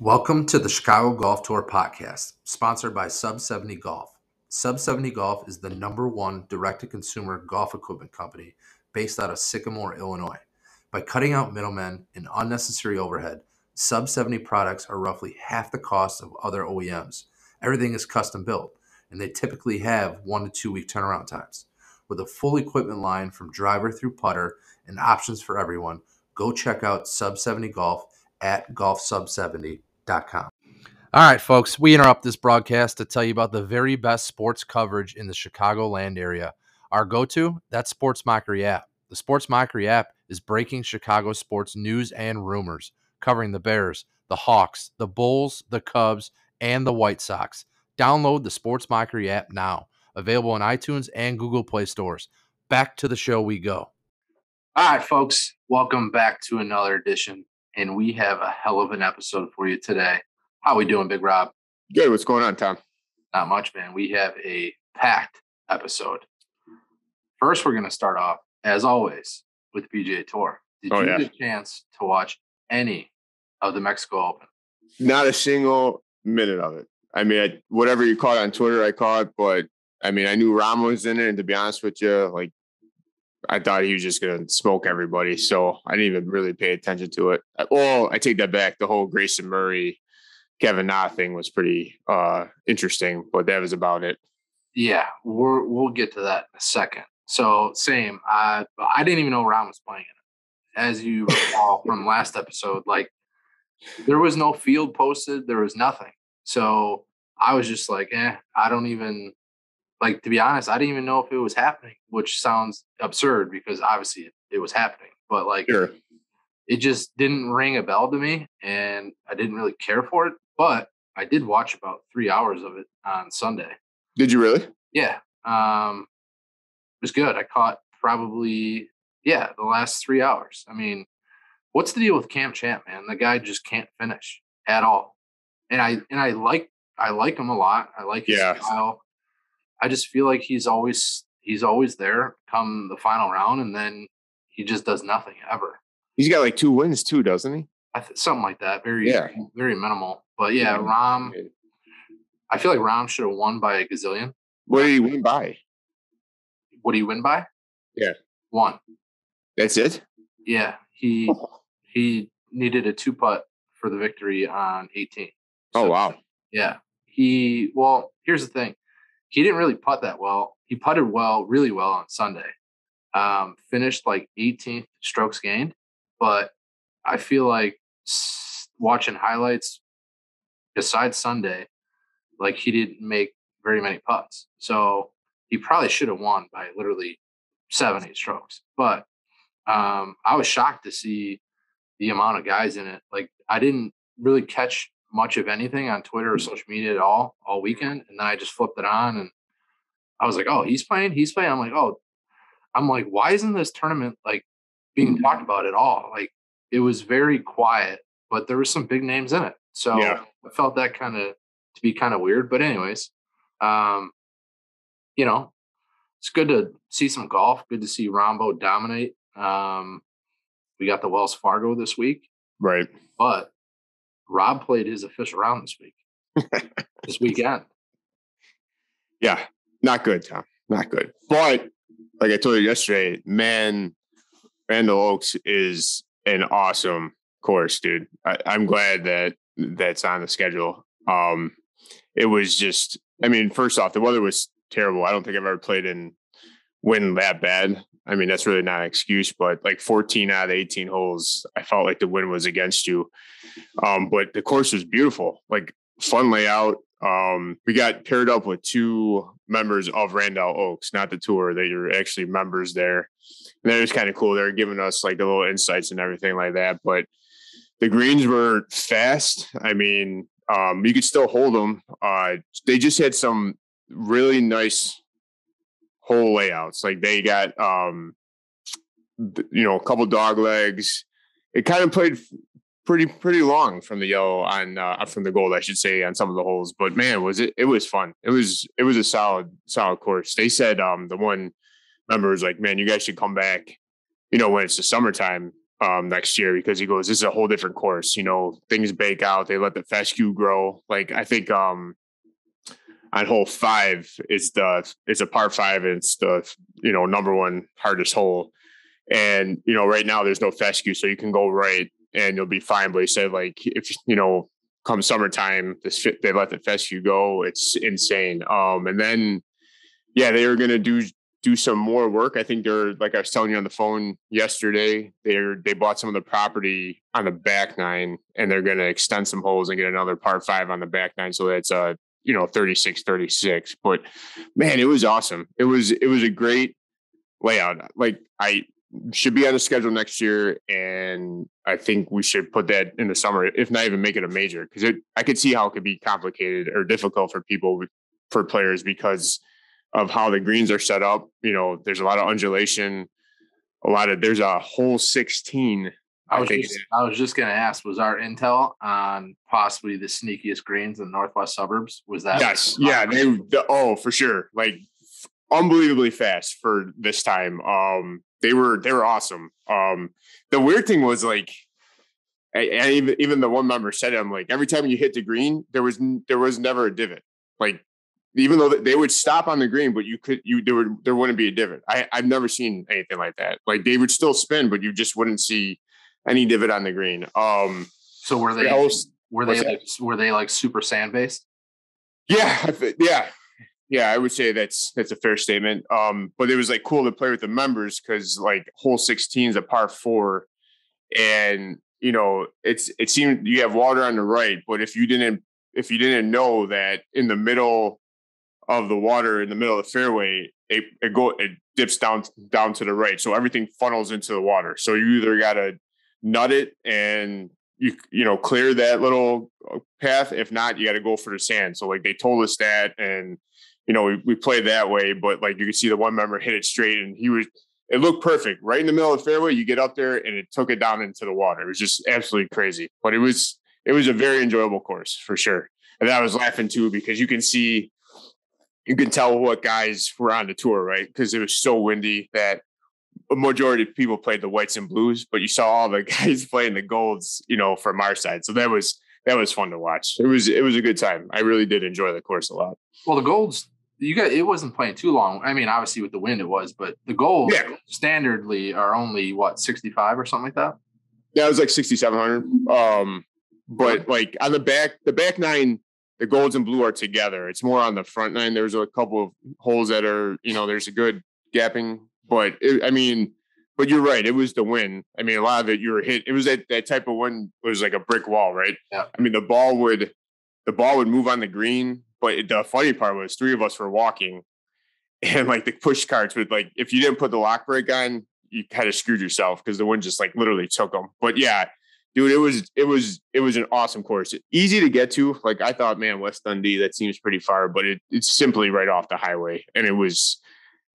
Welcome to the Chicago Golf Tour podcast, sponsored by Sub 70 Golf. Sub 70 Golf is the number one direct to consumer golf equipment company based out of Sycamore, Illinois. By cutting out middlemen and unnecessary overhead, Sub 70 products are roughly half the cost of other OEMs. Everything is custom built, and they typically have one to two week turnaround times. With a full equipment line from driver through putter and options for everyone, go check out Sub 70 Golf at golfsub70.com. All right, folks, we interrupt this broadcast to tell you about the very best sports coverage in the Chicagoland area. Our go to, that's Sports Mockery app. The Sports Mockery app is breaking Chicago sports news and rumors, covering the Bears, the Hawks, the Bulls, the Cubs, and the White Sox. Download the Sports Mockery app now, available on iTunes and Google Play stores. Back to the show we go. All right, folks, welcome back to another edition and we have a hell of an episode for you today. How we doing, Big Rob? Good. What's going on, Tom? Not much, man. We have a packed episode. First, we're going to start off, as always, with PGA Tour. Did oh, you yeah. get a chance to watch any of the Mexico Open? Not a single minute of it. I mean, I, whatever you call it on Twitter, I call it. But I mean, I knew Rahm was in it, and to be honest with you, like I thought he was just going to smoke everybody. So I didn't even really pay attention to it. Well, I take that back. The whole Grayson Murray, Kevin Na thing was pretty uh, interesting, but that was about it. Yeah, we're, we'll get to that in a second. So same. I I didn't even know Rahm was playing it. As you recall from last episode, like there was no field posted, there was nothing. So I was just like, eh, I don't even like to be honest, I didn't even know if it was happening, which sounds absurd because obviously it, it was happening. But like sure. it just didn't ring a bell to me and I didn't really care for it. But I did watch about three hours of it on Sunday. Did you really? Yeah. Um it was good. I caught probably yeah, the last three hours. I mean, what's the deal with Cam Champ, man? The guy just can't finish at all. And I and I like I like him a lot. I like his yeah. style. I just feel like he's always he's always there come the final round, and then he just does nothing ever. He's got like two wins too, doesn't he? Th- something like that. Very yeah. very minimal. But yeah, Rahm. I feel like Rahm should have won by a gazillion. What did he win by? What did he win by? Yeah, one. That's it. Yeah, he he needed a two putt for the victory on 18. So, oh wow. Yeah, he. Well, here's the thing he didn't really putt that well. He putted well, really well on Sunday. Um, finished like 18th strokes gained, but I feel like watching highlights besides Sunday, like he didn't make very many putts. So he probably should have won by literally seven, eight strokes. But um, I was shocked to see the amount of guys in it. Like I didn't really catch much of anything on Twitter or social media at all all weekend. And then I just flipped it on and I was like, oh, he's playing, he's playing. I'm like, oh, I'm like, why isn't this tournament like being talked about at all? Like it was very quiet, but there was some big names in it. So yeah. I felt that kind of to be kind of weird. But anyways, um, you know, it's good to see some golf. Good to see Rahmbo dominate. Um, we got the Wells Fargo this week. Right. But Rob played his official round this week, this weekend. Yeah, not good, Tom. Not good. But like I told you yesterday, man, Randall Oaks is an awesome course, dude. I, am glad that that's on the schedule. Um, it was just, I mean, first off, the weather was terrible. I don't think I've ever played in wind that bad. I mean, that's really not an excuse, but like 14 out of 18 holes, I felt like the wind was against you. Um, but the course was beautiful, like fun layout. Um, we got paired up with two members of Randall Oaks, not the tour. They are actually members there. And that was kind of cool. They were giving us like the little insights and everything like that. But the greens were fast. I mean, um, you could still hold them. Uh, they just had some really nice whole layouts. Like they got, um, you know, a couple dog legs. It kind of played pretty pretty long from the yellow on uh, from the gold, I should say, on some of the holes. But man, was it it was fun. It was it was a solid solid course. They said um, the one member was like, man, you guys should come back. You know, when it's the summertime, um, next year because he goes, this is a whole different course. You know, things bake out. They let the fescue grow. Like I think um, on hole five is the it's a par five and it's the you know number one hardest hole. And you know, right now there's no fescue, so you can go right and you'll be fine. But he said like if you know come summertime, this they let the fescue go. It's insane. Um, and then yeah, they were gonna do do some more work. I think they're like I was telling you on the phone yesterday. They're they bought some of the property on the back nine, and they're going to extend some holes and get another par five on the back nine. So that's a you know 36 36 but man it was awesome it was it was a great layout like i should be on the schedule next year and i think we should put that in the summer if not even make it a major because i could see how it could be complicated or difficult for people for players because of how the greens are set up. You know, there's a lot of undulation, a lot of there's a whole 16. I, I was just, I was just gonna ask, was our intel on possibly the sneakiest greens in the northwest suburbs? Was that yes, yeah, they the, oh for sure. Like unbelievably fast for this time. Um they were they were awesome. Um the weird thing was like and even even the one member said it. I'm like every time you hit the green, there was there was never a divot. Like even though they would stop on the green, but you could you there would there wouldn't be a divot. I I've never seen anything like that. Like they would still spin, but you just wouldn't see any divot on the green. Um, so were they was, were they like, were they like super sand based? Yeah, yeah, yeah. I would say that's that's a fair statement. Um, but it was like cool to play with the members because like hole sixteen is a par four, and you know it's it seemed you have water on the right, but if you didn't if you didn't know that in the middle of the water in the middle of the fairway, it, it go it dips down down to the right. So everything funnels into the water. So you either gotta nut it and you you know clear that little uh, path. If not, you got to go for the sand. So like they told us that, and you know we, we played that way. But like you can see the one member hit it straight, and he was it looked perfect right in the middle of the fairway. You get up there, and it took it down into the water. It was just absolutely crazy. But it was it was a very enjoyable course for sure. And I was laughing too because you can see you can tell what guys were on the tour, right? Because it was so windy that a majority of people played the whites and blues, but you saw all the guys playing the golds, you know, from our side. So that was that was fun to watch. It was it was a good time. I really did enjoy the course a lot. Well, the golds, you got it wasn't playing too long. I mean, obviously with the wind it was, but the golds yeah. standardly are only what sixty five or something like that. Yeah, it was like sixty seven hundred. Um, but like on the back, the back nine the golds and blue are together. It's more on the front nine. There's a couple of holes that are, you know, there's a good gapping, but it, I mean, but you're right. It was the win. I mean, a lot of it you were hit. It was that that type of win was like a brick wall, right? Yeah. I mean, the ball would the ball would move on the green, but the funny part was three of us were walking, and like the push carts would like if you didn't put the lock brake on, you kind of screwed yourself because the wind just like literally took them. But yeah, dude, it was it was it was an awesome course. Easy to get to. Like I thought, man, West Dundee that seems pretty far, but it, it's simply right off the highway, and it was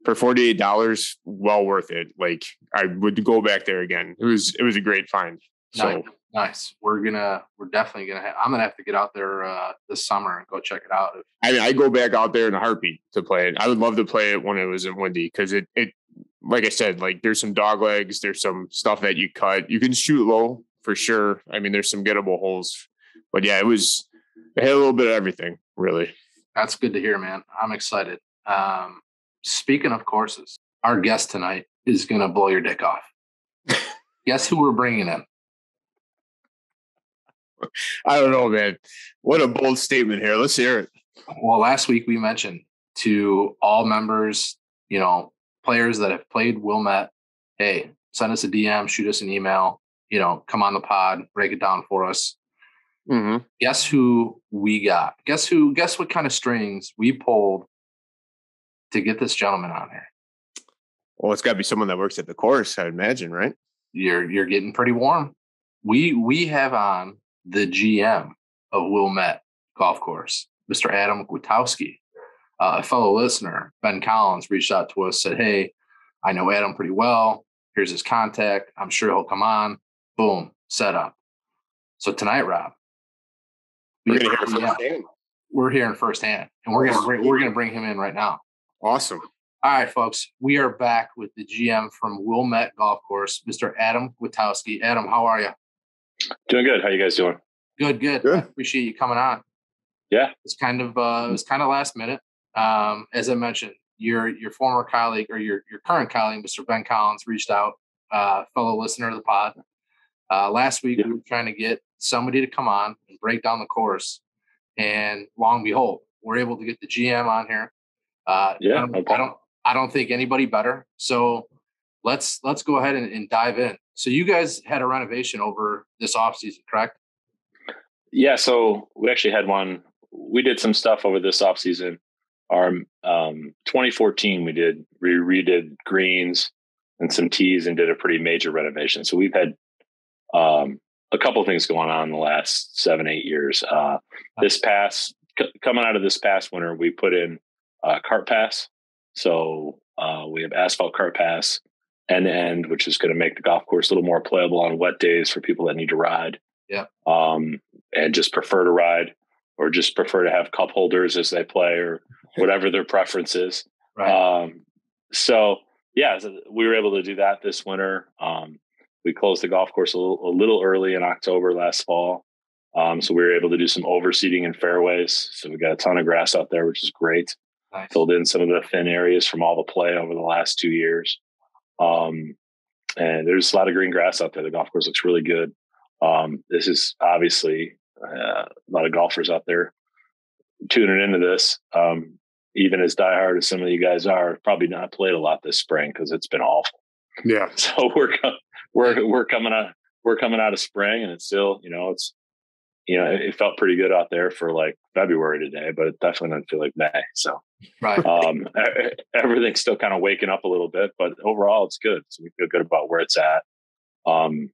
for forty eight dollars, well worth it. Like I would go back there again. It was it was a great find. So. Nice. nice. We're gonna we're definitely gonna. Have, I'm gonna have to get out there uh, this summer and go check it out. I mean, I go back out there in a heartbeat to play it. I would love to play it when it was in windy because it it like I said, like there's some dog legs, there's some stuff that you cut. You can shoot low, for sure. I mean, there's some gettable holes, but yeah, it was it had a little bit of everything, really. That's good to hear, man. I'm excited. Um, speaking of courses, our guest tonight is going to blow your dick off. Guess who we're bringing in? I don't know, man. What a bold statement here. Let's hear it. Well, last week we mentioned to all members, you know, players that have played Wilmette, hey, send us a DM, shoot us an email you know, come on the pod, break it down for us. Mm-hmm. Guess who we got? Guess who? Guess what kind of strings we pulled to get this gentleman on here? Well, it's got to be someone that works at the course, I imagine, right? You're you're getting pretty warm. We we have on the GM of Wilmette Golf Course, Mr. Adam Gwitowski. Uh, a fellow listener, Ben Collins, reached out to us, said, "Hey, I know Adam pretty well. Here's his contact. I'm sure he'll come on boom, set up. So tonight, Rob, we're going to hear firsthand. We're hearing firsthand, and we're going to bring, we're going to bring him in right now. Awesome. All right, folks, we are back with the GM from Wilmette Golf Course, Mr. Adam Witowski. Adam, how are you? Doing good. How you guys doing? Good, good. good. appreciate you coming on. Yeah, it's kind of uh, it was kind of last minute. Um, as I mentioned, your your former colleague or your your current colleague, Mr. Ben Collins, reached out, uh, fellow listener of the pod. Uh, last week, yeah. we were trying to get somebody to come on and break down the course, and long behold, we're able to get the GM on here. Uh, yeah, I don't, okay. I don't I don't think anybody better. So let's let's go ahead and, and, dive in. So you guys had a renovation over this off season, correct? Yeah. So we actually had one. We did some stuff over this off season. Our um, 2014, we did we redid greens and some tees and did a pretty major renovation. So we've had um, a couple things going on in the last seven eight years. Uh, this past c- coming out of this past winter, we put in uh, cart pass so uh, we have asphalt cart pass end to end, which is going to make the golf course a little more playable on wet days for people that need to ride. Yeah. Um, and just prefer to ride or just prefer to have cup holders as they play or whatever their preference is. Right. Um, so yeah, so we were able to do that this winter. Um, we closed the golf course a little, a little early in October last fall. Um, so we were able to do some overseeding in fairways. So we got a ton of grass out there, which is great. Filled in some of the thin areas from all the play over the last two years. Um, and there's a lot of green grass out there. The golf course looks really good. Um, this is obviously uh, a lot of golfers out there tuning into this. Um, even as diehard as some of you guys are, probably not played a lot this spring because it's been awful. Yeah. So we're we're we're coming out we're coming out of spring, and it's still you know it's you know, it, felt pretty good out there for like February today, but it definitely doesn't feel like May. So, right. Um, everything's still kind of waking up a little bit, but overall it's good. So we feel good about where it's at. Um,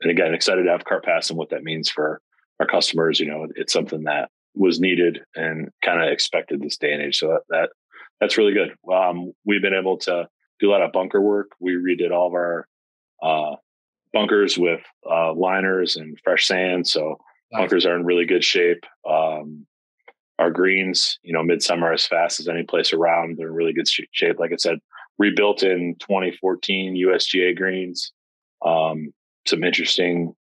and again, excited to have cart pass and what that means for our customers. You know, it's something that was needed and kind of expected this day and age. So that, that that's really good. Um, we've been able to do a lot of bunker work. We redid all of our uh, bunkers with uh, liners and fresh sand. So Bunkers are in really good shape. Um, our greens, you know, midsummer as fast as any place around. They're in really good shape. Like I said, rebuilt in 2014 USGA greens. Um, some interesting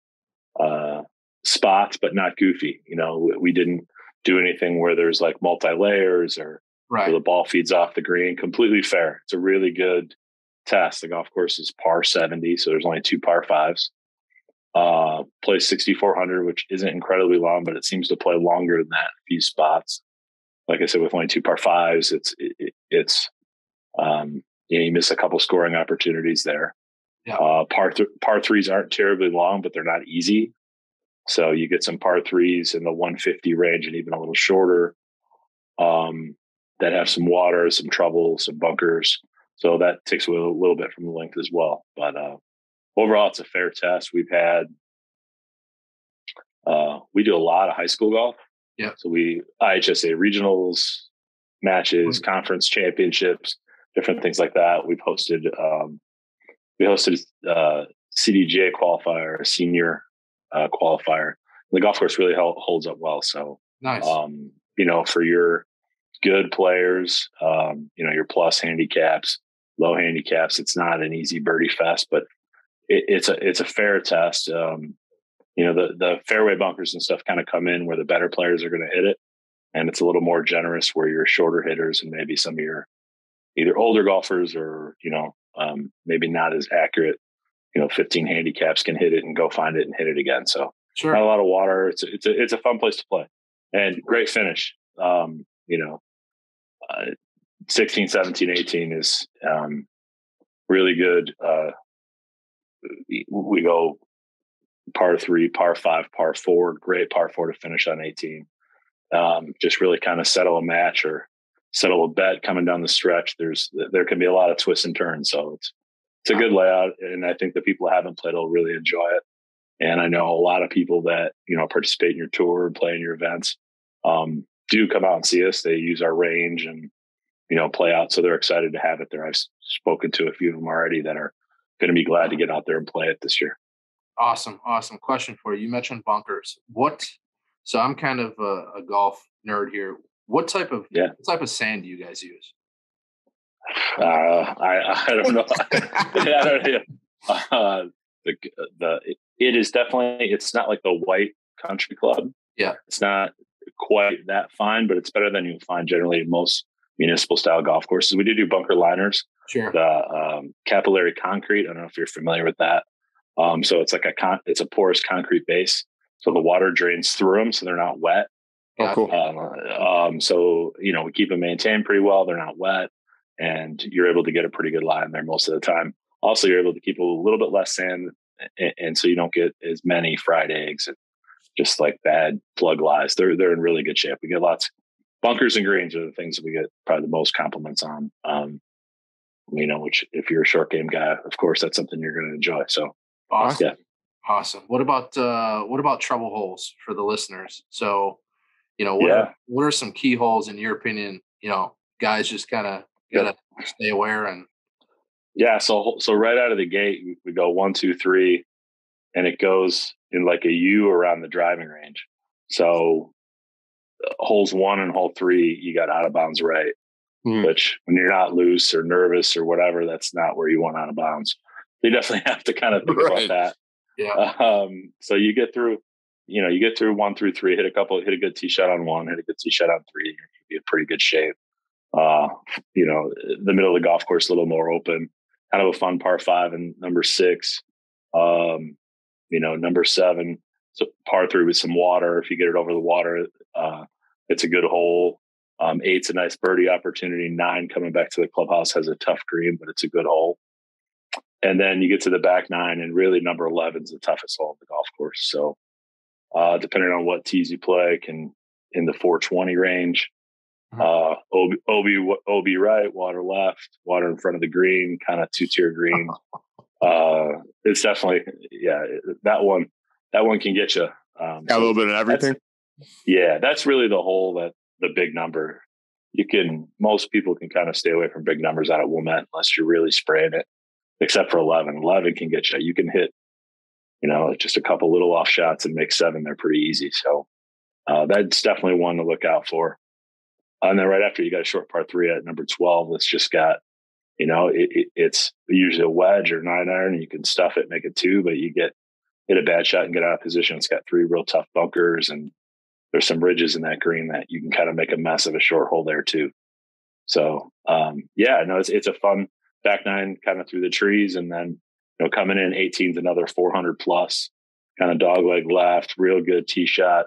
uh, spots, but not goofy. You know, we, didn't do anything where there's like multi layers or right. the ball feeds off the green. Completely fair. It's a really good test. The golf course is par 70, so there's only two par fives uh, plays 6,400, which isn't incredibly long, but it seems to play longer than that in a few spots. Like I said, with only two par fives, it's, it, it's, um, you know, you miss a couple scoring opportunities there. Yeah. Uh, par, th- par threes aren't terribly long, but they're not easy. So you get some par threes in the 150 range and even a little shorter um, that have some water, some trouble, some bunkers. So that takes away a little bit from the length as well. But uh, overall, it's a fair test. We've had, uh, we do a lot of high school golf. Yeah. So we IHSA regionals, matches, mm-hmm. conference championships, different things like that. We've hosted, um, we hosted uh, CDGA qualifier, senior uh, qualifier. The golf course really holds up well. So, nice. Um, you know, for your good players, um, you know, your plus handicaps, low handicaps, it's not an easy birdie fest, but it, it's a it's a fair test. Um, you know, the the fairway bunkers and stuff kind of come in where the better players are going to hit it, and it's a little more generous where your shorter hitters and maybe some of your either older golfers or you know um, maybe not as accurate. You know, 15 handicaps can hit it and go find it and hit it again. So sure. not a lot of water. It's a, it's a it's a fun place to play and great finish. Um, you know, uh, 16, 17, 18 is um, really good. Uh, we go par three, par five, par four, great par four to finish on 18. Um, just really kind of settle a match or settle a bet coming down the stretch. There's there can be a lot of twists and turns, so it's it's a good layout, and I think the people haven't played will really enjoy it. And I know a lot of people that you know participate in your tour and play in your events um, do come out and see us. They use our range and you know play out, so they're excited to have it there. I've spoken to a few of them already that are going to be glad to get out there and play it this year. Awesome, awesome. Question for you. You mentioned bunkers. What? So I'm kind of a, a golf nerd here. What type of yeah. what type of sand do you guys use? Uh, I I don't know. I don't know. Uh, the the it is definitely it's not like the white country club. Yeah, it's not quite that fine, but it's better than you'll find generally in most municipal style golf courses. We do do bunker liners. Sure. The um, capillary concrete. I don't know if you're familiar with that. Um, so it's like a con- it's a porous concrete base, so the water drains through them, so they're not wet. Oh, cool. Um, um, so you know we keep them maintained pretty well. They're not wet, and you're able to get a pretty good line there most of the time. Also, you're able to keep a little bit less sand, and, and so you don't get as many fried eggs and just like bad plug lies. They're they're in really good shape. We get lots bunkers and greens are the things that we get probably the most compliments on. Um, you know, which if you're a short game guy, of course, that's something you're going to enjoy. So awesome. Yeah. Awesome. What about uh, what about trouble holes for the listeners? So, you know, what Yeah. are, what are some key holes in your opinion? You know, guys just kind of gotta stay aware and Yeah, so so right out of the gate, we- we go one, two, three, and it goes in like a U around the driving range. So uh, holes one and hole three, you got out of bounds right. Hmm. Which when you're not loose or nervous or whatever, that's not where you want out of bounds. You definitely have to kind of think Right. about that. yeah, Um, so you get through, you know, you get through one through three, hit a couple, hit a good tee shot on one, hit a good tee shot on three, you'll be in pretty good shape. Uh, you know, the middle of the golf course a little more open, kind of a fun par five and number six. Um, you know, number seven, so par three with some water. If you get it over the water, uh, it's a good hole. Um, eight's a nice birdie opportunity. Nine coming back to the clubhouse has a tough green, but it's a good hole. And then you get to the back nine, and really number 11 is the toughest hole on the golf course. So, uh, depending on what tees you play, can in the 420 range. Uh, OB, OB, OB right, water left, water in front of the green, kind of two tier green. uh, it's definitely, yeah, that one, that one can get you. Um, Got a little bit of everything. yeah, that's really the hole that the big number. You can most people can kind of stay away from big numbers out at Wilmette unless you're really spraying it. Except for eleven. Eleven can get you. You can hit, you know, just a couple little off shots and make seven. They're pretty easy. So uh, that's definitely one to look out for. And then right after you got a short par three at number twelve. That's just got, you know, it, it, it's usually a wedge or nine iron. You can stuff it, make it two, but you get hit a bad shot and get out of position. It's got three real tough bunkers and there's some ridges in that green that you can kind of make a mess of a short hole there too. So um, yeah, no, it's it's a fun back nine kind of through the trees, and then you know coming in 18's another 400 plus, kind of dog leg left, real good tee shot,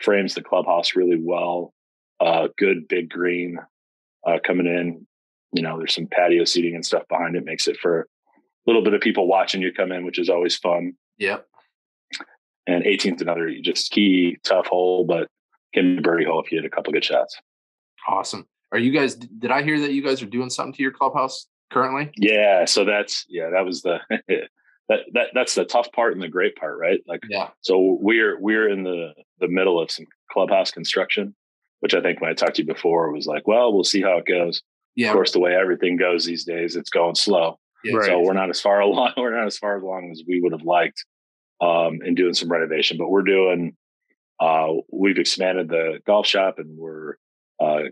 frames the clubhouse really well. Uh, good big green uh, coming in. You know, there's some patio seating and stuff behind it, makes it for a little bit of people watching you come in, which is always fun yep. And 18th another just key tough hole, but can be a birdie hole if you hit a couple good shots. Awesome. Are you guys? Did I hear that you guys are doing something to your clubhouse currently? Yeah, so that's yeah, that was the that that that's the tough part and the great part, right? Like Yeah. so we're we're in the the middle of some clubhouse construction, which I think when I talked to you before was like, well, we'll see how it goes. Yeah. Of course, the way everything goes these days, it's going slow. yeah. Right. So we're not as far along. We're not as far along as we would have liked um, in doing some renovation, but we're doing. Uh, we've expanded the golf shop, and we're uh,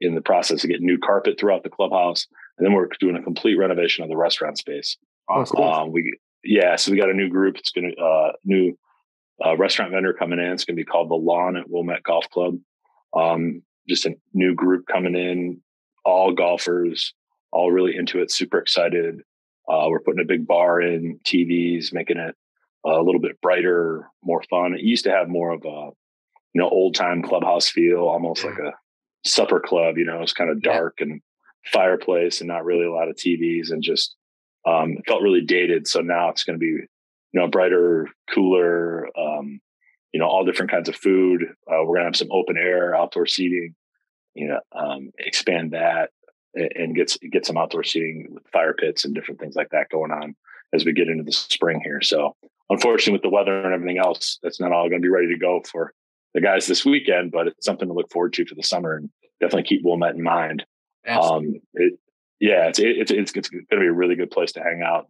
in the process of getting new carpet throughout the clubhouse, and then we're doing a complete renovation of the restaurant space. Awesome. Um, we yeah, so we got a new group. It's going to uh, new uh, restaurant vendor coming in. It's going to be called the Lawn at Wilmette Golf Club. Um, just a new group coming in, all golfers, all really into it, super excited. Uh, we're putting a big bar in, TVs, making it a little bit brighter, more fun. It used to have more of a you know old time clubhouse feel, almost Yeah. like a supper club. You know, it's kind of Yeah. dark and fireplace, and not really a lot of TVs, and just um, it felt really dated. So now it's going to be, you know, brighter, cooler, um, you know, all different kinds of food. Uh, we're going to have some open air, outdoor seating, you know, um, expand that and, and get, get some outdoor seating with fire pits and different things like that going on as we get into the spring here. So unfortunately with the weather and everything else, that's not all going to be ready to go for the guys this weekend, but it's something to look forward to for the summer and definitely keep Wilmette in mind. Um, it, yeah, it's, it, it's, it's, it's going to be a really good place to hang out,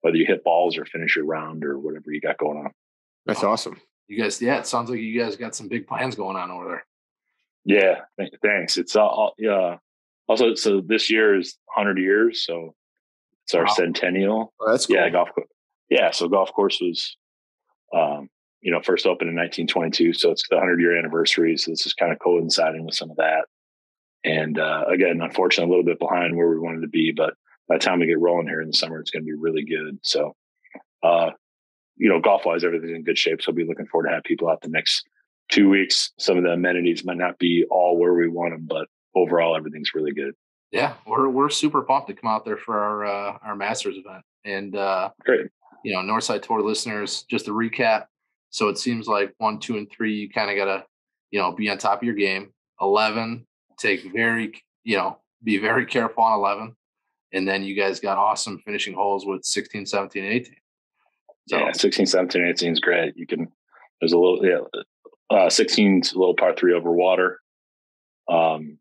whether you hit balls or finish your round or whatever you got going on. That's awesome. you guys, yeah, it sounds like you guys got some big plans going on over there. Yeah, th- thanks. It's all, all yeah. Also, so this year is 100 years, so it's our wow. centennial. Oh, that's cool. Yeah, golf. Yeah, so golf course was, um, you know, first opened in 1922, so it's the 100 year anniversary. So this is kind of coinciding with some of that. And uh, again, unfortunately, a little bit behind where we wanted to be, but by the time we get rolling here in the summer, it's going to be really good. So, uh, you know, golf wise, everything's in good shape. So I'll be looking forward to have people out the next two weeks. Some of the amenities might not be all where we want them, but overall, everything's really good. Yeah, we're we're super pumped to come out there for our uh, our Masters event. And uh, great, you know, Northside Tour listeners, just a recap. So it seems like one, two, and three, you kind of gotta, you know, be on top of your game. Eleven, take very, you know, be very careful on eleven and then you guys got awesome finishing holes with 16 17 18 so, yeah 16 17 18 is great you can there's a little yeah uh 16 a little par three over water um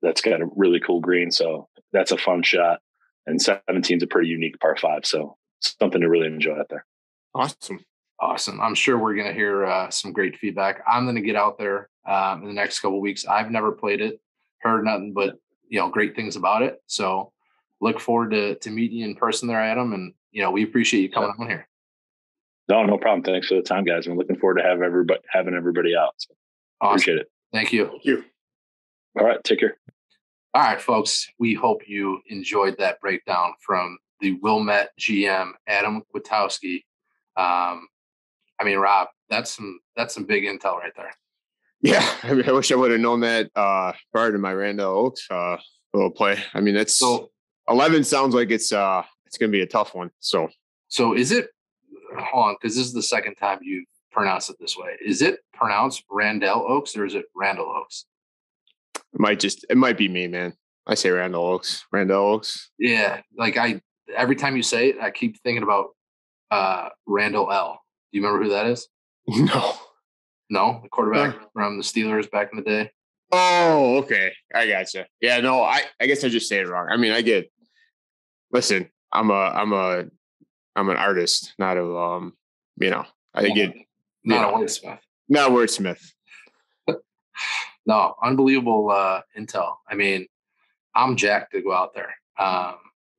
that's got a really cool green so that's a fun shot and 17 is a pretty unique par five so something to really enjoy out there awesome awesome i'm sure we're going to hear uh, some great feedback i'm going to get out there um, in the next couple weeks i've never played it heard nothing but you know great things about it so look forward to to meeting you in person there, Adam. And you know, we appreciate you coming yeah. on here. No, no problem. Thanks for the time, guys. I'm looking forward to have everybody having everybody out. So awesome. Appreciate it. Thank you. Thank you. All right, take care. All right, folks. We hope you enjoyed that breakdown from the Wilmette GM Adam Kwiatkowski. Um, I mean, Rob, that's some that's some big intel right there. Yeah, I, mean, I wish I would have known that uh, prior to my Randall Oaks uh, little play. I mean, that's so 11 sounds like it's uh it's going to be a tough one. So So is it hold on cuz this is the second time you pronounce it this way. Is it pronounced Randall Oaks or is it Randall Oaks? It might just it might be me, man. I say Randall Oaks. Randall Oaks. Yeah, like I every time you say it, I keep thinking about uh Randle El. Do you remember who that is? No. No, the quarterback from the Steelers back in the day. Oh, okay. I gotcha. Yeah, no, I, I guess I just say it wrong. I mean, I get listen, I'm a I'm a I'm an artist, not a um, you know, I get not know, a wordsmith. Not a wordsmith. no, unbelievable uh intel. I mean, I'm jacked to go out there. Um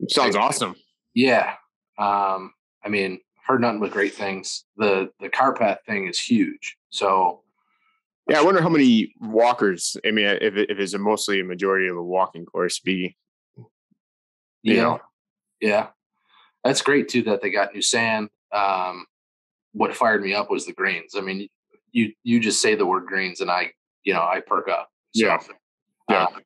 sounds I, awesome. Yeah. Um, I mean, heard nothing but great things. The the car path thing is huge. So yeah, I wonder how many walkers. I mean, if it, if it's a mostly a majority of a walking course, be yeah, know. Yeah, that's great too that they got new sand. Um, what fired me up was the greens. I mean, you you just say the word greens and I you know I perk up. So, yeah, yeah, um,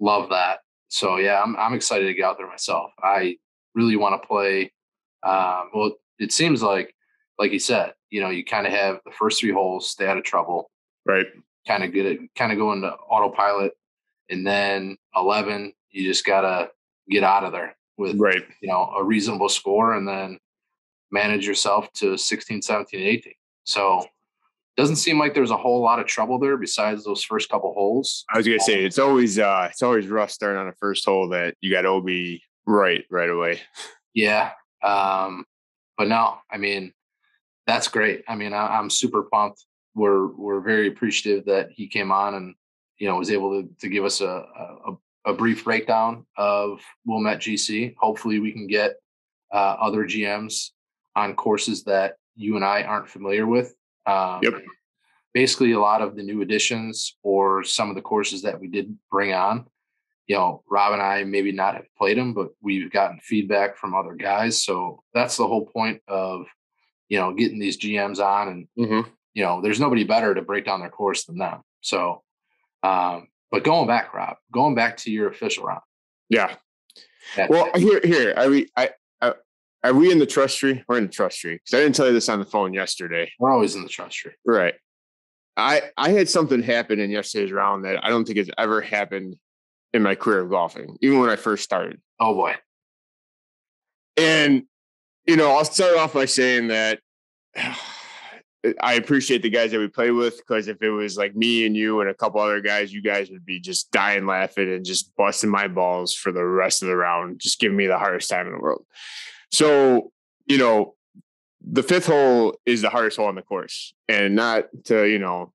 love that. So yeah, I'm I'm excited to get out there myself. I really want to play. Um, well, it seems like like you said, you know, you kind of have the first three holes, stay out of trouble, right? Kind of get it, kind of go into autopilot, and then eleven, you just gotta get out of there with right. you know a reasonable score and then manage yourself to 16 17 18 so doesn't seem like there's a whole lot of trouble there besides those first couple holes i was gonna say it's always uh it's always rough starting on a first hole that you got ob right right away yeah um but no i mean that's great i mean I, i'm super pumped we're we're very appreciative that he came on and you know was able to, to give us a, a, a brief breakdown of Wilmette GC. Hopefully, we can get uh, other GMs on courses that you and I aren't familiar with. Um, yep. Basically, a lot of the new additions or some of the courses that we did bring on, you know, Rob and I maybe not have played them, but we've gotten feedback from other guys. So that's the whole point of, you know, getting these GMs on and, mm-hmm. you know, there's nobody better to break down their course than them. So, um, but going back, Rob, going back to your official round. Yeah. well, here, here? I, I, are we in the trust tree? We're in the trust tree because I didn't tell you this on the phone yesterday. We're always in the trust tree, right? I I had something happen in yesterday's round that I don't think has ever happened in my career of golfing, even when I first started. Oh boy! And you know, I'll start off by saying that I appreciate the guys that we play with because if it was like me and you and a couple other guys, you guys would be just dying laughing and just busting my balls for the rest of the round, just giving me the hardest time in the world. So, you know, the fifth hole is the hardest hole on the course, and not to you know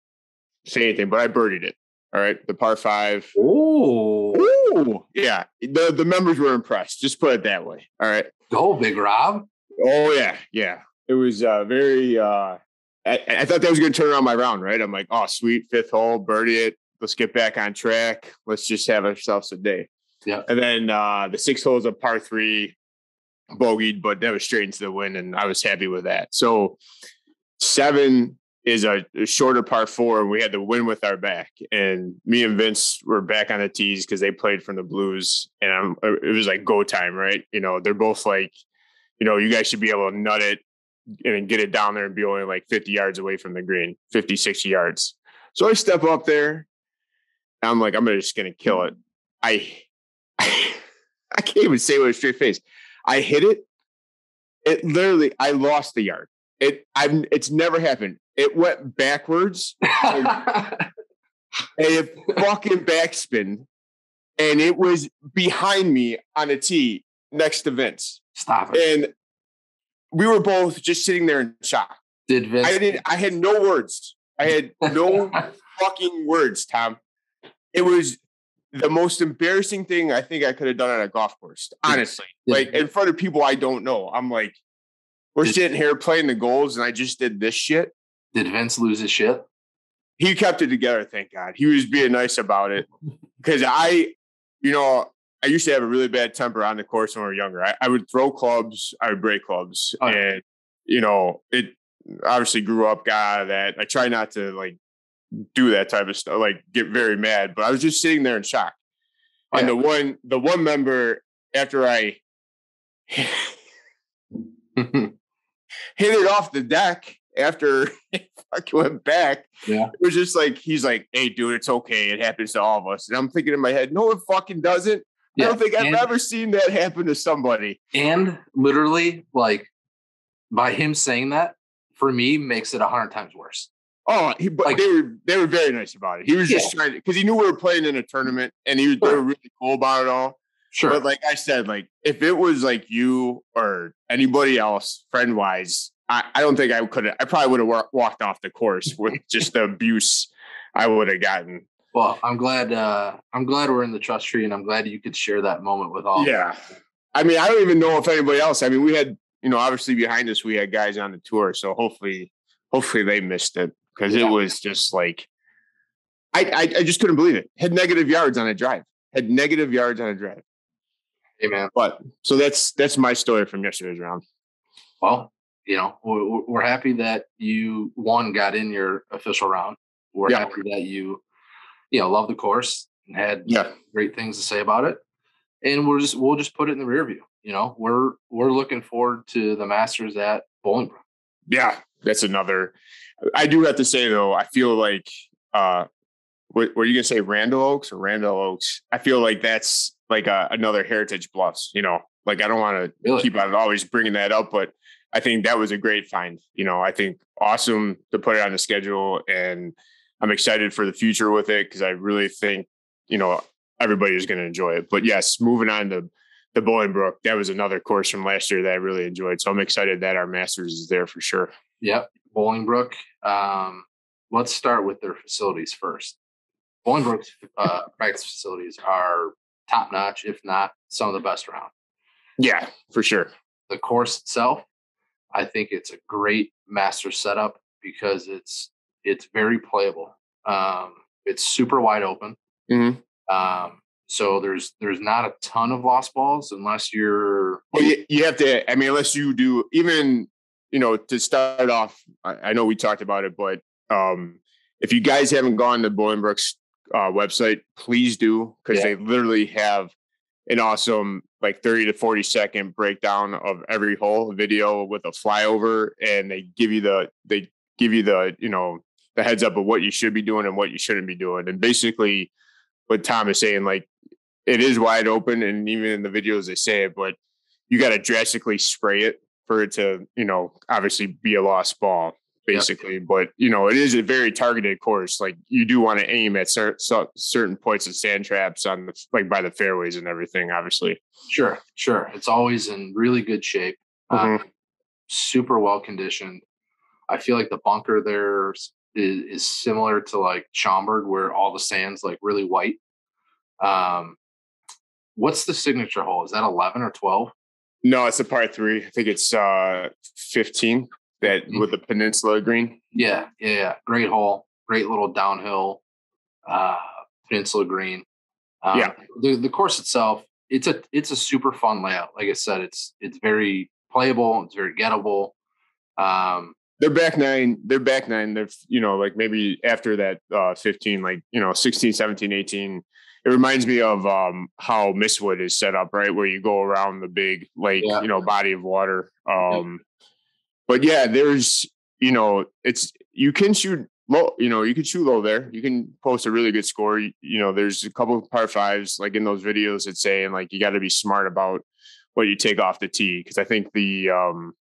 say anything, but I birdied it. All right, the par five. Oh, Ooh, yeah. The the members were impressed. Just put it that way. All right. go Big Rob. Oh yeah, yeah. It was uh, very. Uh, I, I thought that was going to turn around my round. Right. I'm like, oh sweet, fifth hole, birdie it. Let's get back on track. Let's just have ourselves a day. Yeah. And then uh, the six holes of par three, bogeyed, but that was straight into the wind, and I was happy with that. So seven is a, shorter par four, and we had the win with our back. And me and Vince were back on the tees because they played from the Blues, and I'm, uh, it was like go time, right? You know, they're both like, you know, you guys should be able to nut it and get it down there and be only like 50 yards away from the green, 50, 60 yards. So I step up there. I'm like, I'm just gonna kill it. I I can't even say it with a straight face. I hit it. It literally, I lost the yard. It I've it's never happened. It went backwards and it fucking backspin. And it was behind me on a tee next to Vince. Stop it. And we were both just sitting there in shock. Did Vince? I didn't I had no words. I had no fucking words, Tom. It was the most embarrassing thing I think I could have done on a golf course. Honestly, Did- like in front of people I don't know. I'm like, we're Did- sitting here playing the goals, and I just did this shit. Did Vince lose his shit? He kept it together, thank God. He was being nice about it because I, you know, I used to have a really bad temper on the course when we were younger. I, I would throw clubs, I would break clubs, Oh, yeah. and you know, it obviously grew up, got out of that. I try not to like do that type of stuff, like get very mad. But I was just sitting there in shock. Oh, and the one, the one member after I hit it off the deck after it went back, Yeah. it was just like he's like, "Hey, dude, it's okay. It happens to all of us." And I'm thinking in my head, "No, it fucking doesn't." I don't think I've and, ever seen that happen to somebody. and literally, like, by him saying that, for me, makes it a hundred times worse. Oh, he, but Like- they were they were very nice about it. He was just trying to because he knew we were playing in a tournament, and he was they were really cool about it all. Sure. But like I said, like if it was like you or anybody else, friend wise, I, I don't think I could. Have I probably would have wa- walked off the course with just the abuse I would have gotten. well, I'm glad. uh I'm glad we're in the trust tree, and I'm glad you could share that moment with all. Yeah, I mean, I don't even know if anybody else. I mean, we had you know obviously behind us we had guys on the tour, so hopefully, hopefully they missed it because Yeah. it was just like I, I I just couldn't believe it. Had negative yards on a drive. Had negative yards on a drive. Hey, man. But so that's that's my story from yesterday's round. Well, you know, we're, we're happy that you one got in your official round. We're Yeah. happy that you, you know, love the course and had Yeah. great things to say about it. And we're just we'll just put it in the rear view. You know, we're we're looking forward to the Masters at Bolingbrook. Yeah, that's another. I do have to say though, I feel like uh what were you gonna say Randall Oaks or Randall Oaks? I feel like that's like a, another Heritage Bluffs, you know. Like I don't want to Really? keep on always bringing that up, but I think that was a great find. You know, I think awesome to put it on the schedule, and I'm excited for the future with it because I really think you know everybody is going to enjoy it. But yes, moving on to the Bolingbrook, that was another course from last year that I really enjoyed. So I'm excited that our Masters is there for sure. Yep, Bolingbrook. Um, let's start with their facilities first. Bolingbrook's uh, practice facilities are top notch, if not some of the best around. Yeah, for sure. the course itself, I think it's a great master setup because it's it's very playable. Um, it's super wide open. Mhm. Um, so there's there's not a ton of lost balls unless you're Well, you, you have to. I mean, unless you do, even you know, to start off. I, I know we talked about it, but um, if you guys haven't gone to Bolingbrook's uh, website, please do because Yeah. they literally have an awesome like 30 to 40 second breakdown of every hole video with a flyover and they give you the they give you the you know the heads up of what you should be doing and what you shouldn't be doing and basically what tom is saying like it is wide open and even in the videos they say it but you got to drastically spray it for it to you know obviously be a lost ball basically but you know it is a very targeted course like you do want to aim at cer- cer- certain points of sand traps on the like by the fairways and everything obviously sure, sure. It's always in really good shape, Mhm. um, super well conditioned. I feel like the bunker there's is, is similar to like Schaumburg, where all the sand's like really white. Um, what's the signature hole? Is that eleven or twelve? No, it's a par three. I think it's uh 15 that Mhm. with the peninsula green. Yeah, yeah, yeah. Great hole. Great little downhill uh, peninsula green. Um, Yeah. The the course itself, it's a it's a super fun layout. Like I said, it's it's very playable. It's very gettable. Um, They're back nine. They're back nine. They're, you know, like maybe after that uh 15, like, you know, 16, 17, 18. It reminds me of um how Mistwood is set up, right? Where you go around the big lake, Yeah. you know, body of water. Um but yeah, there's you know, it's you can shoot low, you know, you can shoot low there. You can post a really good score. You, you know, there's a couple of par fives like in those videos that say and like you got to be smart about what you take off the tee because I think the um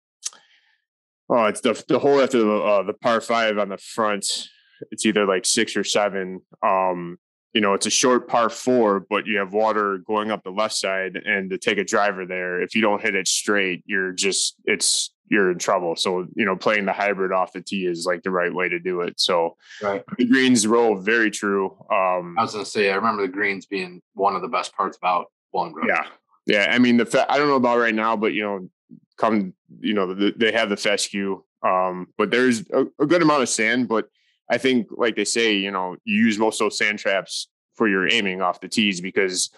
oh it's the the hole after the uh, the par five on the front. It's either like six or seven. Um, you know, it's a short par four, but you have water going up the left side, and to take a driver there, if you don't hit it straight, you're just it's you're in trouble. So you know, playing the hybrid off the tee is like the right way to do it. So right. the greens roll very true. Um, I was gonna say I remember the greens being one of the best parts about Bolingbrook. Yeah, yeah. I mean, the fe- I don't know about right now, but you know, come you know, the, they have the fescue, um, but there's a, a good amount of sand. But I think, like they say, you know, you use most of those sand traps for your aiming off the tees because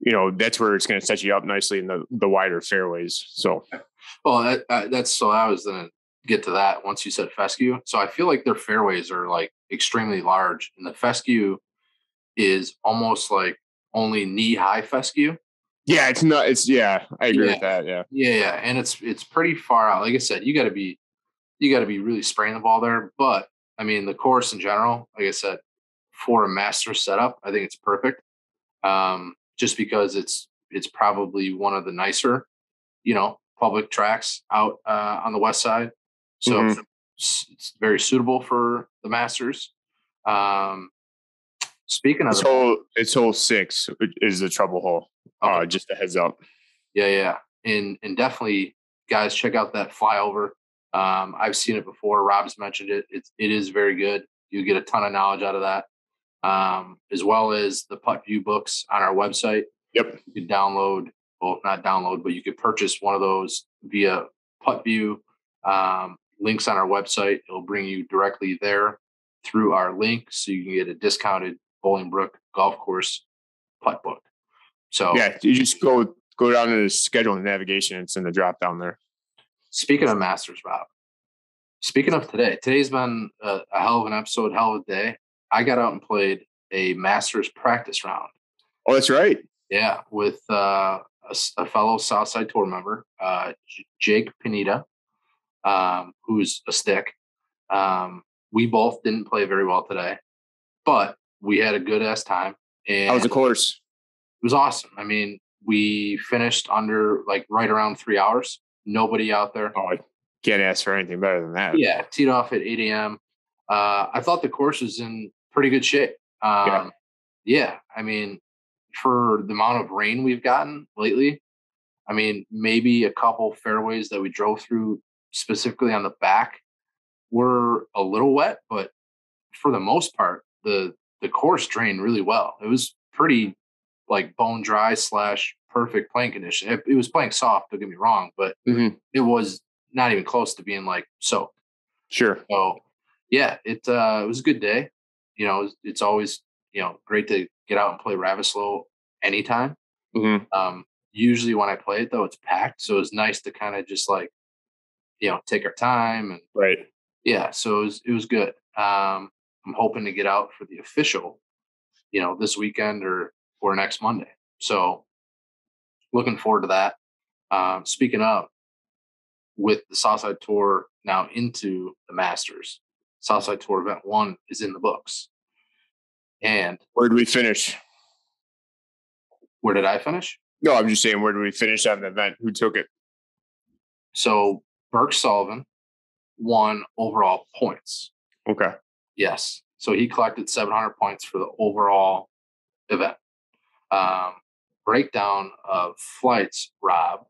you know that's where it's going to set you up nicely in the the wider fairways. So Well, that, uh, that's so I was gonna get to that once you said fescue. So I feel like their fairways are like extremely large, and the fescue is almost like only knee high fescue. yeah, it's not. It's yeah, I agree Yeah. with that. Yeah, Yeah, yeah, and it's it's pretty far out. Like I said, you got to be you got to be really spraying the ball there. But I mean, the course in general, like I said, for a master setup, I think it's perfect. Um, just because it's it's probably one of the nicer, you know, public tracks out uh, on the west side. So Mhm. it's, it's very suitable for the masters. Um, speaking of it's hole it's hole six is the trouble hole. Uh, just a heads up. Yeah, yeah. And and definitely guys check out that flyover. Um, I've seen it before. Rob's mentioned it. It's it is very good. You get a ton of knowledge out of that. Um, as well as the putt view books on our website. Yep. You could download, well, not download, but you could purchase one of those via putt view. Um, links on our website. It'll bring you directly there through our link so you can get a discounted Bolingbrook golf course putt book. So Yeah, you just go go down to the schedule and navigation. And it's in the drop down there. Speaking of Masters, Rob. Speaking of today, today's been a, a hell of an episode, hell of a day. I got out and played a Masters practice round. Oh, that's right. Yeah, with uh, a, a fellow Southside Tour member, uh, J- Jake Pineda, um, who's a stick. Um, we both didn't play very well today, but we had a good ass time. And How was the course? it was awesome. I mean, we finished under like right around three hours. Nobody out there. Oh, I can't ask for anything better than that. Yeah, teed off at 8 a.m. Uh, I thought the course was in pretty good shape. Um, Yeah. yeah. I mean, for the amount of rain we've gotten lately, I mean, maybe a couple fairways that we drove through specifically on the back were a little wet, but for the most part, the the course drained really well. It was pretty like bone dry slash perfect playing condition. It, it was playing soft, don't get me wrong, but Mhm. it was not even close to being like soaked. Sure. So yeah, it uh, it was a good day. You know, it's, always you know great to get out and play Ravisloe anytime. hmm Um, usually when I play it though, it's packed, so it's nice to kind of just like you know take our time and Right. yeah, so it was it was good. Um, I'm hoping to get out for the official, you know, this weekend or or next Monday. So looking forward to that. Um, speaking up with the Southside Tour now into the Masters, Southside Tour Event One is in the books. And Where did we finish? where did I finish? No, I'm just saying, where did we finish on the event? Who took it? So Burke Sullivan won overall points. Okay. Yes. So he collected 700 points for the overall event. Um, breakdown of flights, Rob.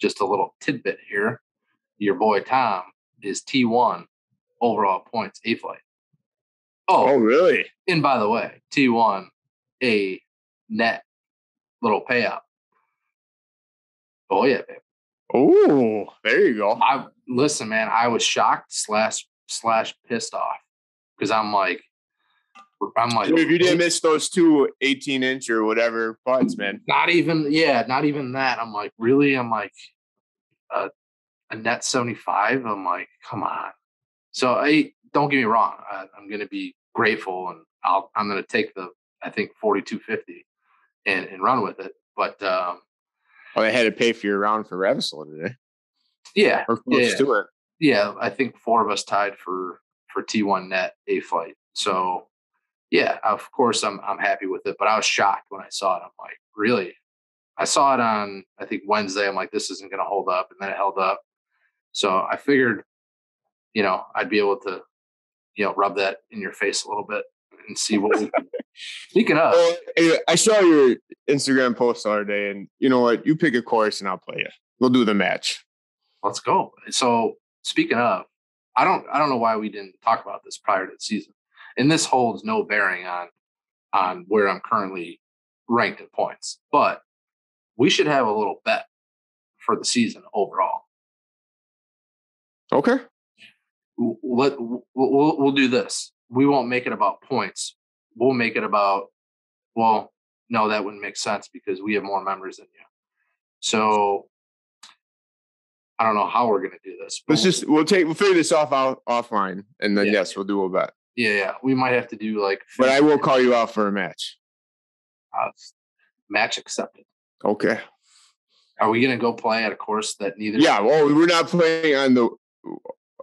Just a little tidbit here. Your boy Tom is T1 overall points, A flight. Oh, Oh, really? and by the way, T one a net little payout. Oh yeah, babe. Oh, there you go. I listen, man. I was shocked slash slash pissed off because I'm like, I'm like, So if you didn't miss those two 18 inch or whatever putts, man. not even yeah, not even that. I'm like, really? I'm like, uh, a net 75. I'm like, come on. So I don't get me wrong. I, I'm going to be grateful and I'll I'm going to take the I think 4250 and and run with it. But um, Oh, they had to pay for your round for Ravisloe today. yeah, Or Yeah. it. yeah, I think four of us tied for for T1 net A flight. So yeah, of course I'm I'm happy with it. But I was shocked when I saw it. I'm like, really? I saw it on I think Wednesday. I'm like, this isn't going to hold up, and then it held up. So I figured, you know, I'd be able to, you know, rub that in your face a little bit and see what. we can. Speaking of, Well, I saw your Instagram post the other day, and you know what? You pick a course and I'll play you. We'll do the match. let's go. So speaking of, I don't I don't know why we didn't talk about this prior to the season, and this holds no bearing on on where I'm currently ranked in points, but we should have a little bet for the season overall. Okay. Let we'll, we'll, we'll do this. We won't make it about points. We'll make it about well, no, that wouldn't make sense because we have more members than you. So I don't know how we're gonna do this. but Let's just we'll take we'll figure this off out offline, and then Yeah. yes, we'll do a bet. Yeah, yeah. We might have to do like But I will call you out for a match. uh, match accepted. Okay. Are we gonna go play at a course that neither? Yeah. Well, we're not playing on the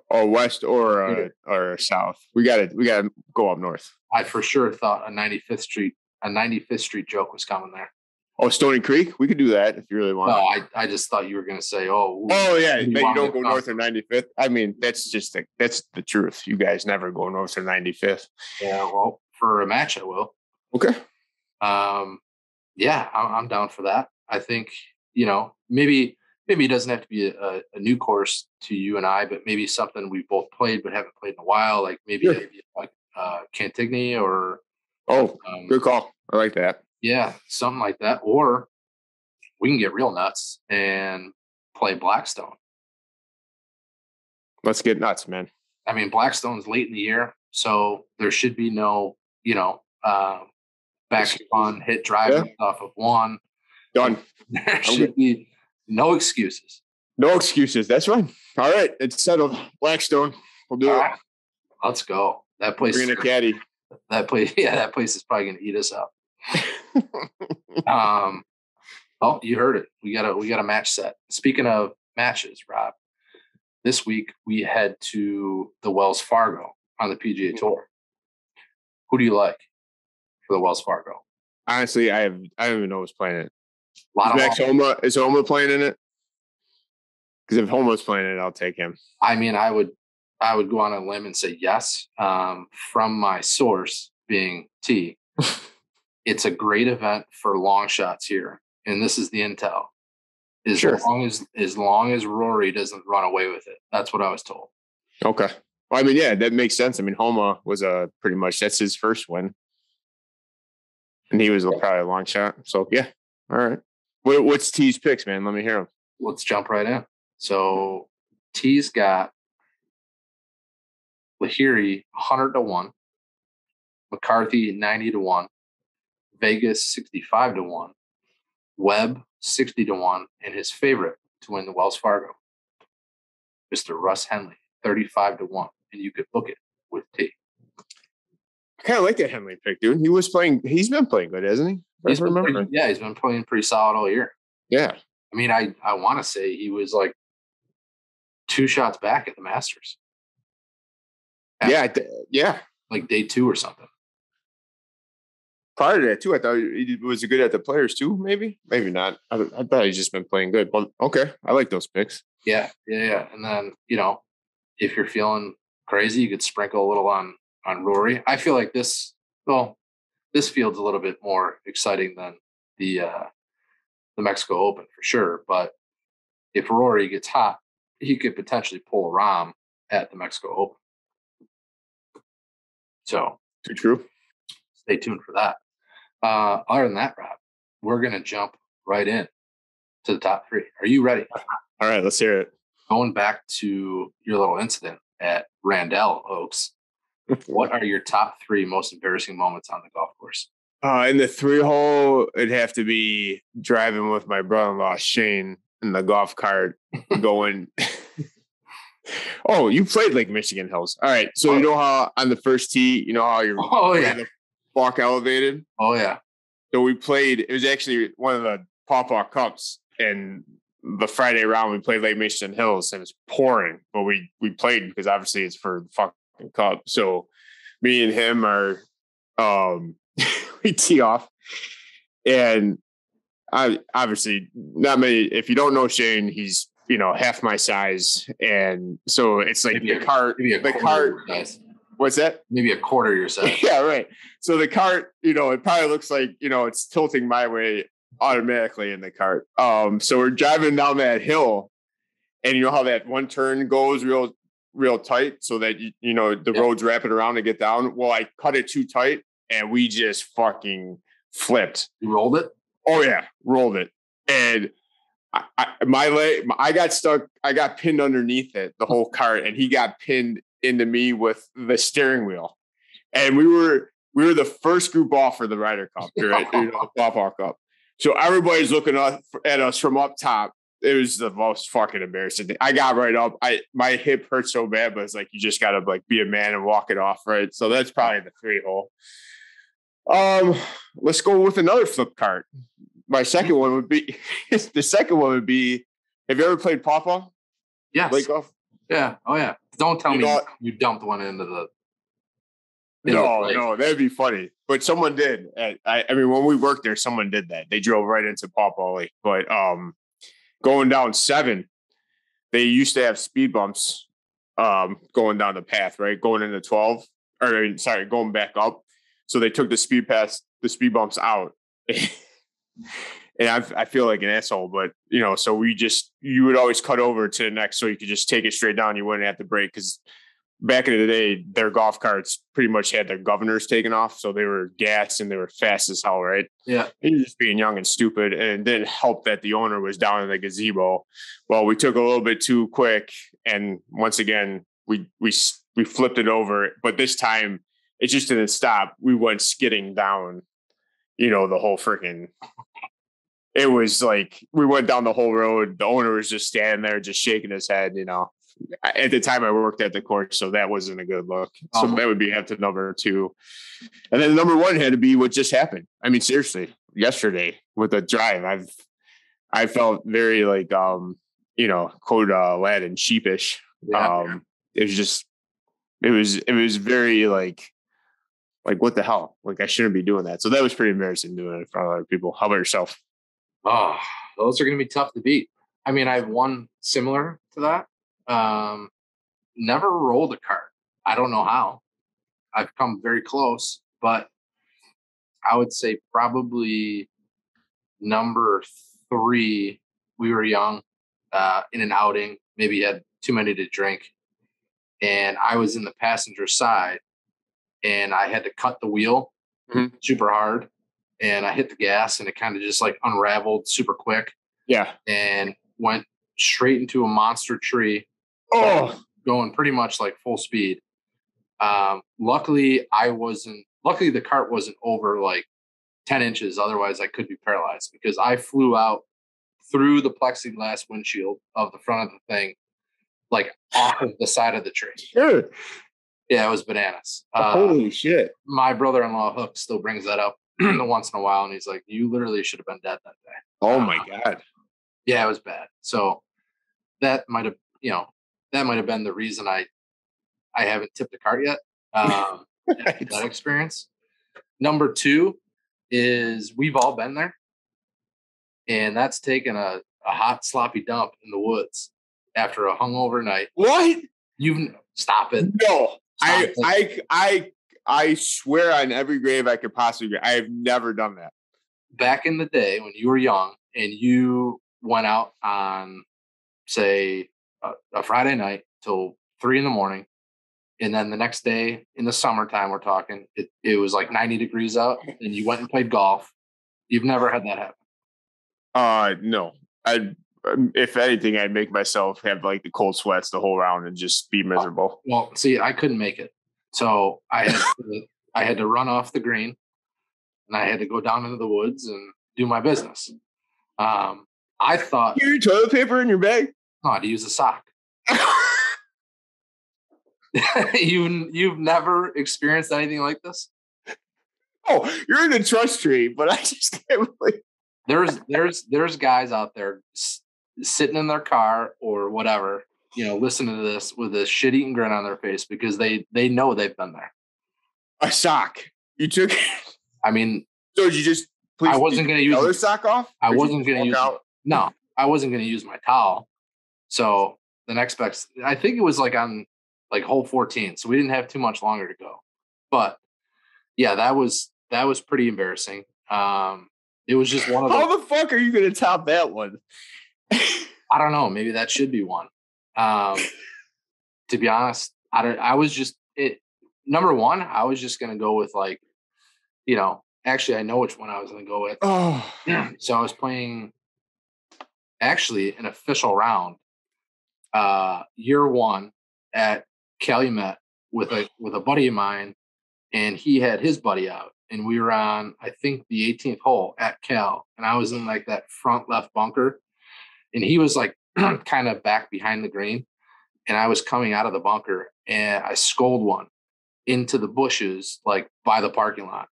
or west or uh, or south. We got to we got to go up north. I for sure thought a 95th Street a 95th Street joke was coming there. Oh, Stony Creek. We could do that if you really want. No, I, I just thought you were gonna say, oh, Oh yeah, You you don't go go north of 95th. I mean, that's just the, that's the truth. You guys never go north of 95th. yeah. Well, for a match, I will. Okay. Um, yeah, I'm, I'm down for that. I think you know maybe maybe it doesn't have to be a, a new course to you and I, but maybe something we've both played but haven't played in a while, like maybe Sure. like uh, Cantigny or Oh, um, good call. I like that. Yeah, something like that. Or we can get real nuts and play Blackstone. Let's get nuts, man. I mean, Blackstone's late in the year, so there should be no, you know, uh, back on hit drive off of one. Done. There should be no excuses. No excuses. That's right. All right, it's settled. Blackstone. We'll do All it. right, let's go. That place, Bring in a caddy. that place, yeah, that place is probably going to eat us up. Um, oh, you heard it. We got a we got a match set. Speaking of matches, Rob, this week we head to the Wells Fargo on the PGA Tour. Who do you like for the Wells Fargo? Honestly, I have I don't even know who's playing it. A lot Is of Max Homa is Homa playing in it? Because if Homa's playing it, I'll take him. I mean, I would I would go on a limb and say yes. Um, from my source being T, it's a great event for long shots here, and this is the intel. As Sure. long as as long as Rory doesn't run away with it, that's what I was told. Okay. Well, I mean, yeah, that makes sense. I mean, Homa was a pretty much that's his first win, and he was probably a long shot. So yeah, all right. What, what's T's picks, man? Let me hear them. let's jump right in. So T's got Lahiri 100 to 1, McCarthy 90 to 1, Vegas 65 to 1, Webb 60 to 1, and his favorite to win the Wells Fargo, Mr. Russ Henley 35 to 1. And you could book it with T. I kind of like that Henley pick, dude. He was playing. He's been playing good, hasn't he? He's been remember. pretty- yeah, he's been playing pretty solid all year. Yeah. I mean, I, I want to say he was like two shots back at the Masters, Yeah. Th- yeah. like day two or something. Prior to that, too, I thought he was good at the players, too. Maybe, maybe not. I, I thought he's just been playing good. But okay, I like those picks. Yeah, yeah, yeah. And then you know, if you're feeling crazy, you could sprinkle a little on on Rory. I feel like this. Well, this field's a little bit more exciting than the uh the Mexico Open for sure. But if Rory gets hot, he could potentially pull a Rahm at the Mexico Open. So True, true. Stay tuned for that. Uh, other than that, Rob, we're gonna jump right in to the top three. Are you ready? All right, let's hear it. Going back to your little incident at Randall Oaks, what are your top three most embarrassing moments on the golf course? Uh, in the three hole, it'd have to be driving with my brother-in-law Shane in the golf cart, going. oh, you played Lake Michigan Hills. All right, so you know how on the first tee, you know how you're Oh yeah, walk elevated. oh yeah. So we played. It was actually one of the Pawpaw Cups, and the Friday round we played Lake Michigan Hills, and it's pouring, but we we played because obviously it's for the fucking cup. So me and him are um we tee off, and I obviously not many. If you don't know Shane, he's you know half my size, and so it's like the cart. The cart. What's that? Maybe a quarter your size. yeah, right. So the cart, you know, it probably looks like, you know, it's tilting my way automatically in the cart. Um, so we're driving down that hill, and you know how that one turn goes real, real tight, so that you, you know the Yeah. road's wrapping around to get down. Well, I cut it too tight, and we just fucking flipped. You rolled it. Oh yeah, rolled it, and I, I, my leg, I got stuck. I got pinned underneath it, the whole cart, and he got pinned into me with the steering wheel. And we were we were the first group off for the Ryder Cup, right? you know, the Pawpaw Cup. So everybody's looking up at us from up top. It was the most fucking embarrassing thing. I got right up. I my hip hurt so bad, but it's like you just gotta like be a man and walk it off, right? So that's probably the three hole. Um, let's go with another flip cart. My second one would be the second one would be. Have you ever played Pawpaw? Yes. Lake golf? Yeah. Oh yeah. Don't tell You me know- you dumped one into the. into No, no, that'd be funny. But someone did. I, I mean, when we worked there, someone did that. They drove right into Pawpaw Lake. But um, going down seven, they used to have speed bumps um going down the path, right? Going into 12, or sorry, going back up. So they took the speed pass, the speed bumps out. and I, I feel like an asshole, but you know, so we just you would always cut over to the next, so you could just take it straight down. You wouldn't have to break because back in the day, their golf carts pretty much had their governors taken off, so they were gas and they were fast as hell, right? Yeah. And just being young and stupid, and it didn't help that the owner was down in the gazebo. Well, we took a little bit too quick, and once again, we we we flipped it over, but this time it just didn't stop. We went skidding down, you know, the whole freaking. It was like we went down the whole road. The owner was just standing there, just shaking his head, you know at the time I worked at the course, so that wasn't a good look. So Um, that would be to number two, and then number one had to be what just happened. I mean, seriously, yesterday with the drive, I've I felt very like um you know quote uh, Aladdin sheepish. Yeah. Um, it was just it was it was very like like what the hell like I shouldn't be doing that. So that was pretty embarrassing doing it in front of other people. How about yourself? Oh, those are going to be tough to beat. I mean, I have one similar to that. Um, never rolled a cart. I don't know how. I've come very close, but I would say probably number three. We were young, uh, in an outing, maybe had too many to drink, and I was in the passenger side, and I had to cut the wheel Mhm. super hard, and I hit the gas, and it kind of just like unraveled super quick Yeah. and went straight into a monster tree Oh, going pretty much like full speed. Um, luckily, I wasn't. Luckily, the cart wasn't over like ten inches. Otherwise, I could be paralyzed because I flew out through the plexiglass windshield of the front of the thing, like off of the side of the tree. sure. Yeah, it was bananas. Uh, Holy shit. my brother-in-law Hook still brings that up once in a while, and he's like, "You literally should have been dead that day." Oh my god. yeah, it was bad. So that might have, you know, that might have been the reason I, I haven't tipped a cart yet. Um, that experience. Number two is we've all been there, and that's taken a, a hot sloppy dump in the woods after a hungover night. What? You stop it. No, I, Stop I, I, I swear on every grave I could possibly. Get, I have never done that. Back in the day when you were young and you went out on, say, a, a Friday night till three in the morning, and then the next day in the summertime, we're talking, it, it was like 90 degrees out, and you went and played golf. You've never had that happen. Uh, no. I, um, if anything, I'd make myself have like the cold sweats the whole round and just be miserable. Well, see, I couldn't make it, so I had to, I had to run off the green, and I had to go down into the woods and do my business. Um, I thought Your toilet paper in your bag? no, I had to use a sock. you you've never experienced anything like this? oh, you're in the trust tree, but I just can't believe. There's there's there's guys out there s- sitting in their car or whatever, you know, listening to this with a shit eating grin on their face because they they know they've been there. A sock. You took. I mean, So did you just? Please, I wasn't gonna use the other it. sock off. I Or did you wasn't gonna use out? no, I wasn't going to use my towel. So the next best, I think it was like on like hole 14. So we didn't have too much longer to go. But yeah, that was that was pretty embarrassing. Um, it was just one of the, How the fuck are you gonna top that one? I don't know, maybe that should be one. Um, to be honest, I don't, I was just it. Number one, I was just to go with like, you know, actually, I know which one I was to go with. oh, so I was playing actually an official round, uh, year one at Calumet with a with a buddy of mine, and he had his buddy out, and we were on I think the 18th hole at Cal, and I was in like that front left bunker, and he was like kind of back behind the green, and I was coming out of the bunker, and I scold one into the bushes like by the parking lot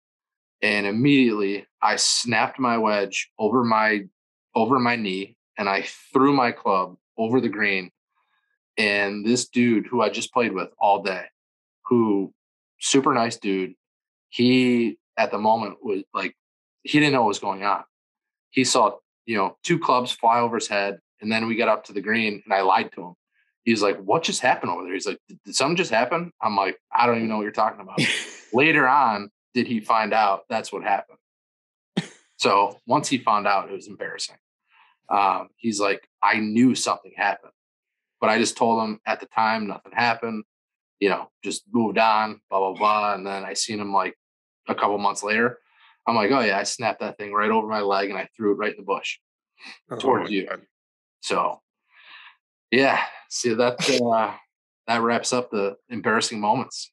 and immediately I snapped my wedge over my over my knee and I threw my club over the green. And this dude who I just played with all day, who super nice dude, he at the moment was like he didn't know what was going on. He saw, you know, two clubs fly over his head, and then we got up to the green and I lied to him. He's like, What just happened over there? He's like, Did something just happen? I'm like, I don't even know what you're talking about later on did he find out that's what happened so once he found out it was embarrassing um, he's like i knew something happened but i just told him at the time nothing happened you know just moved on blah blah blah and then i seen him like a couple months later i'm like oh yeah i snapped that thing right over my leg and i threw it right in the bush towards you. So yeah see that uh, that wraps up the embarrassing moments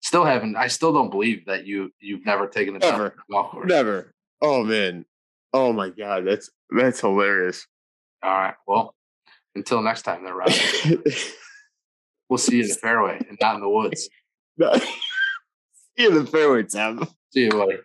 still haven't i still don't believe that you you've never taken a Never. golf course Never. Oh man. Oh my god, that's that's hilarious. all right well until next time then Rob, we'll see you in the fairway and not in the woods See you in the fairway, Tim. see you buddy